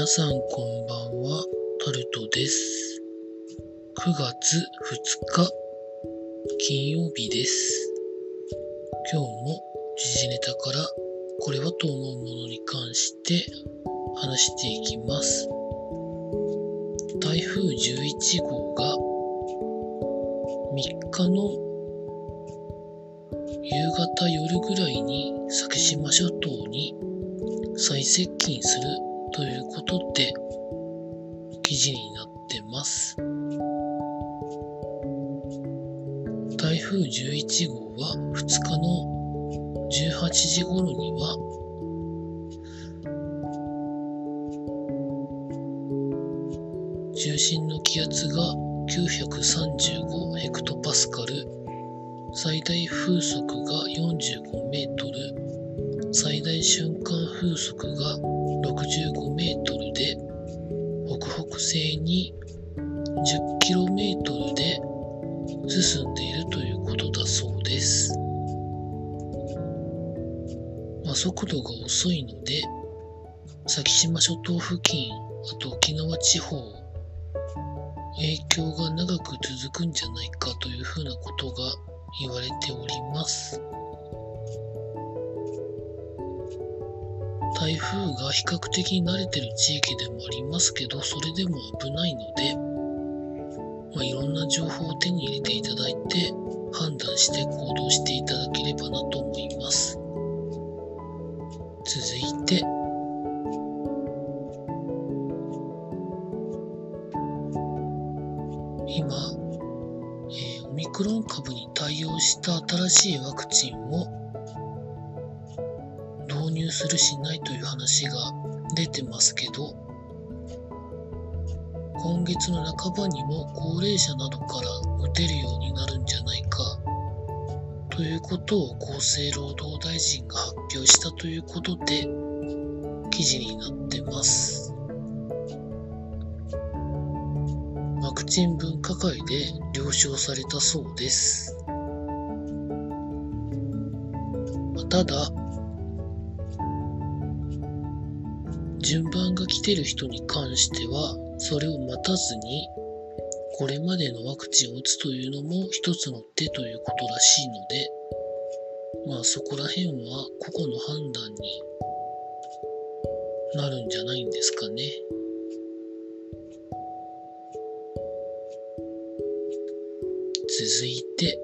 皆さんこんばんは、タルトです。9月2日、金曜日です。今日も時事ネタからこれはと思うものに関して話していきます。台風11号が3日の夕方夜ぐらいに先島諸島に最接近するということで記事になってます。台風11号は2日の18時頃には中心の気圧が935ヘクトパスカル最大風速が45メートル最大瞬間風速が65メートルで北北西に10キロメートルで進んでいるということだそうです。まあ、速度が遅いので先島諸島付近あと沖縄地方影響が長く続くんじゃないかというふうなことが言われております。台風が比較的慣れてる地域でもありますけど、それでも危ないので、まあ、いろんな情報を手に入れていただいて、判断して行動していただければなと思います。続いて、今、えーオミクロン株に対応した新しいワクチンをするしないという話が出てますけど今月の半ばにも高齢者などから打てるようになるんじゃないかということを厚生労働大臣が発表したということで記事になってます。ワクチン分科会で了承されたそうです。ただ順番が来てる人に関しては、それを待たずに、これまでのワクチンを打つというのも一つの手ということらしいので、まあそこら辺は個々の判断になるんじゃないんですかね。続いて、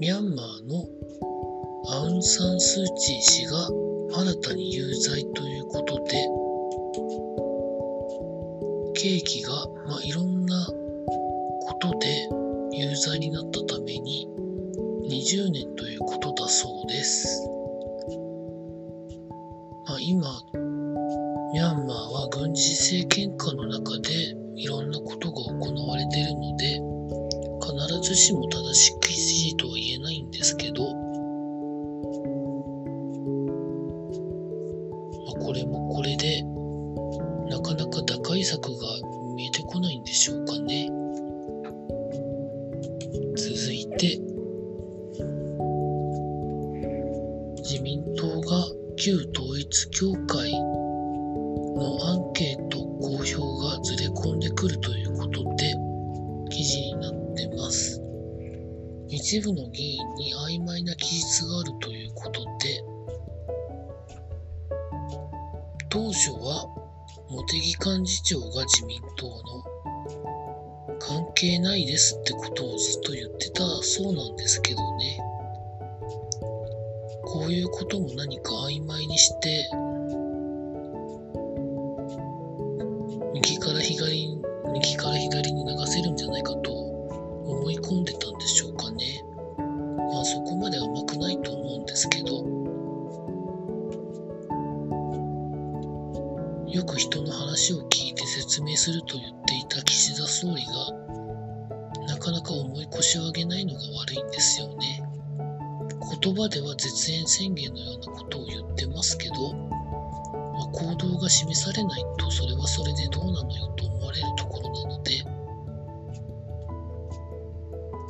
ミャンマーのアウン・サン・スー・チー氏が新たに有罪ということで、刑期が、まあ、いろんなことで有罪になったために20年ということだそうです。まあ、今、ミャンマーは軍事政権下の中でいろんなことが行われているので、必ずしも正しいとは言旧統一教会のアンケート公表がずれ込んでくるということで、記事になってます。一部の議員に曖昧な記述があるということで、当初は茂木幹事長が自民党の関係ないですってことをずっと言ってたそうなんですけどね。こういうことも何か曖昧にして、右から左に、右から左に流せるんじゃないかと思い込んでたんでしょうかね。まあそこまで甘くないと思うんですけど、よく人の話を聞いて説明すると言っていた岸田総理が、なかなか重い腰を上げない言葉では絶縁宣言のようなことを言ってますけど、まあ、行動が示されないとそれはそれでどうなのよと思われるところなので、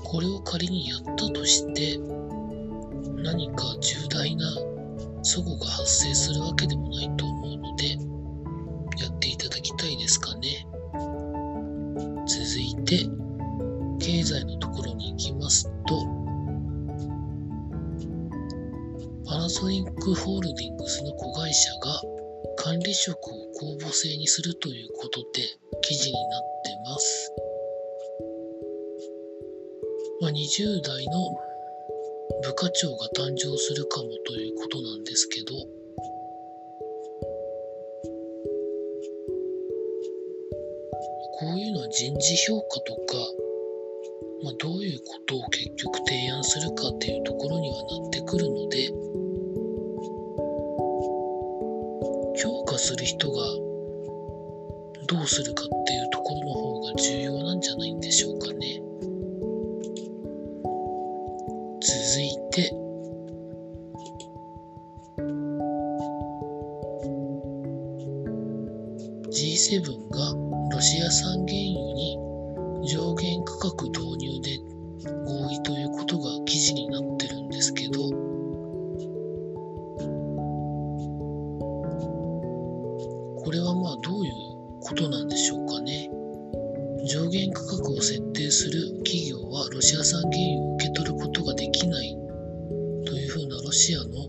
これを仮にやったとして、何か重大な齟齬が発生するわけでもないと思うので、やっていただきたいですかね。続いて、経済のクホールディングスの子会社が管理職を公募制にするということで記事になってます。まあ、20代の部課長が誕生するかもということなんですけど、こういうのは人事評価とか、まあ、どういうことを結局提案するかっていうところにはなってくるので、する人がどうするかっていうところの方が重要なんじゃないんでしょうかね。続いて、G7 がロシア産原油に上限価格導入で合意ということが記事になってるんですけど、これはまあどういうことなんでしょうかね。上限価格を設定する企業はロシア産原油を受け取ることができないというふうなロシアの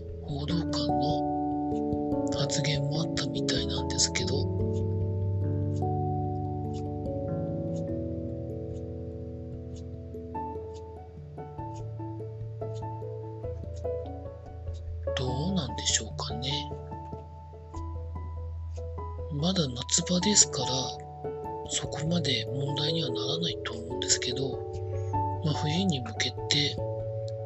まだ夏場ですから、そこまで問題にはならないと思うんですけど、まあ、冬に向けて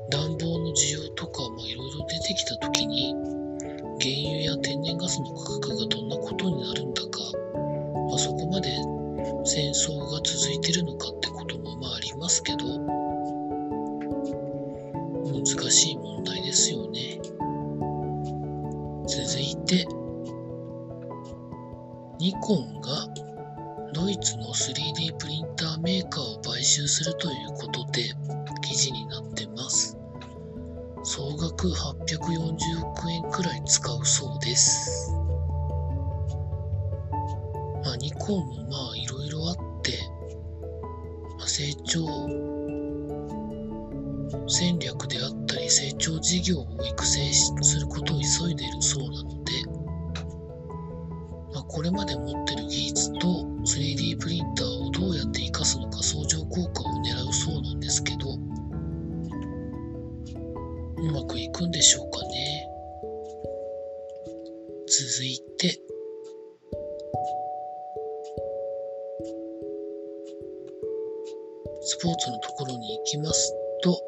暖房の需要とかいろいろ出てきた時に原油や天然ガスの価格がどんなことになるんだか、まあ、そこまで戦争が続いてるのかってこともまあありますけど難しい問題ですよね。続いてニコンがドイツの 3D プリンターメーカーを買収するということで記事になってます。総額840億円くらい使うそうです。まあ、ニコンもまあいろいろあって、まあ、成長戦略であったり成長事業をこれまで持ってる技術と 3D プリンターをどうやって活かすのか相乗効果を狙うそうなんですけど、うまくいくんでしょうかね。続いて、スポーツのところに行きますと、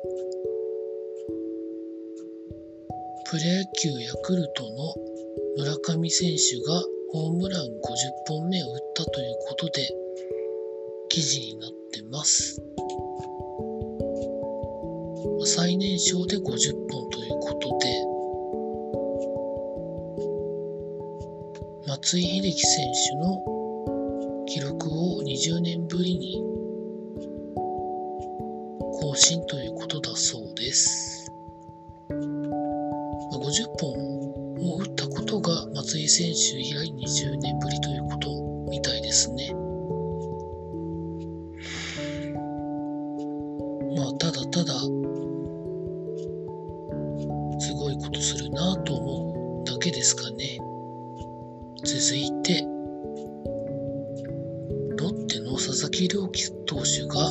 プロ野球ヤクルトの村上選手がホームラン50本目を打ったということで記事になってます。最年少で50本ということで松井秀喜選手の記録を20年ぶりに更新ということだそうです。が松井選手以来20年ぶりということみたいですね。まあ、ただただ、すごいことするなと思うだけですかね。続いて、ロッテの佐々木朗希投手が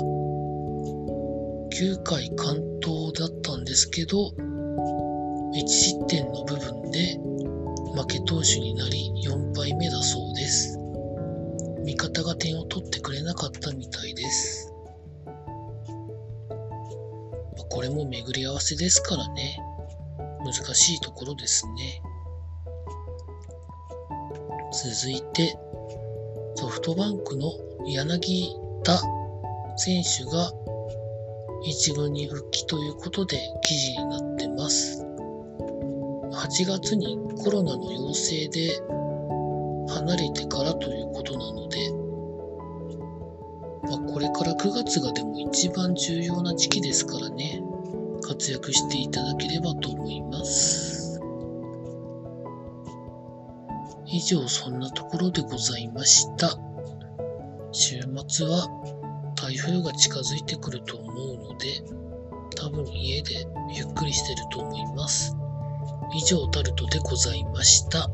9回完投だったんですけど、1失点の部分で負け投手になり4敗目だそうです。味方が点を取ってくれなかったみたいです。これも巡り合わせですからね。難しいところですね。続いて、ソフトバンクの柳田選手が一軍に復帰ということで記事になってます。8月にコロナの陽性で離れてからということなので、まあ、これから9月がでも一番重要な時期ですからね活躍していただければと思います。以上そんなところでございました。週末は台風が近づいてくると思うので多分家でゆっくりしてると思います。以上タルトでございました。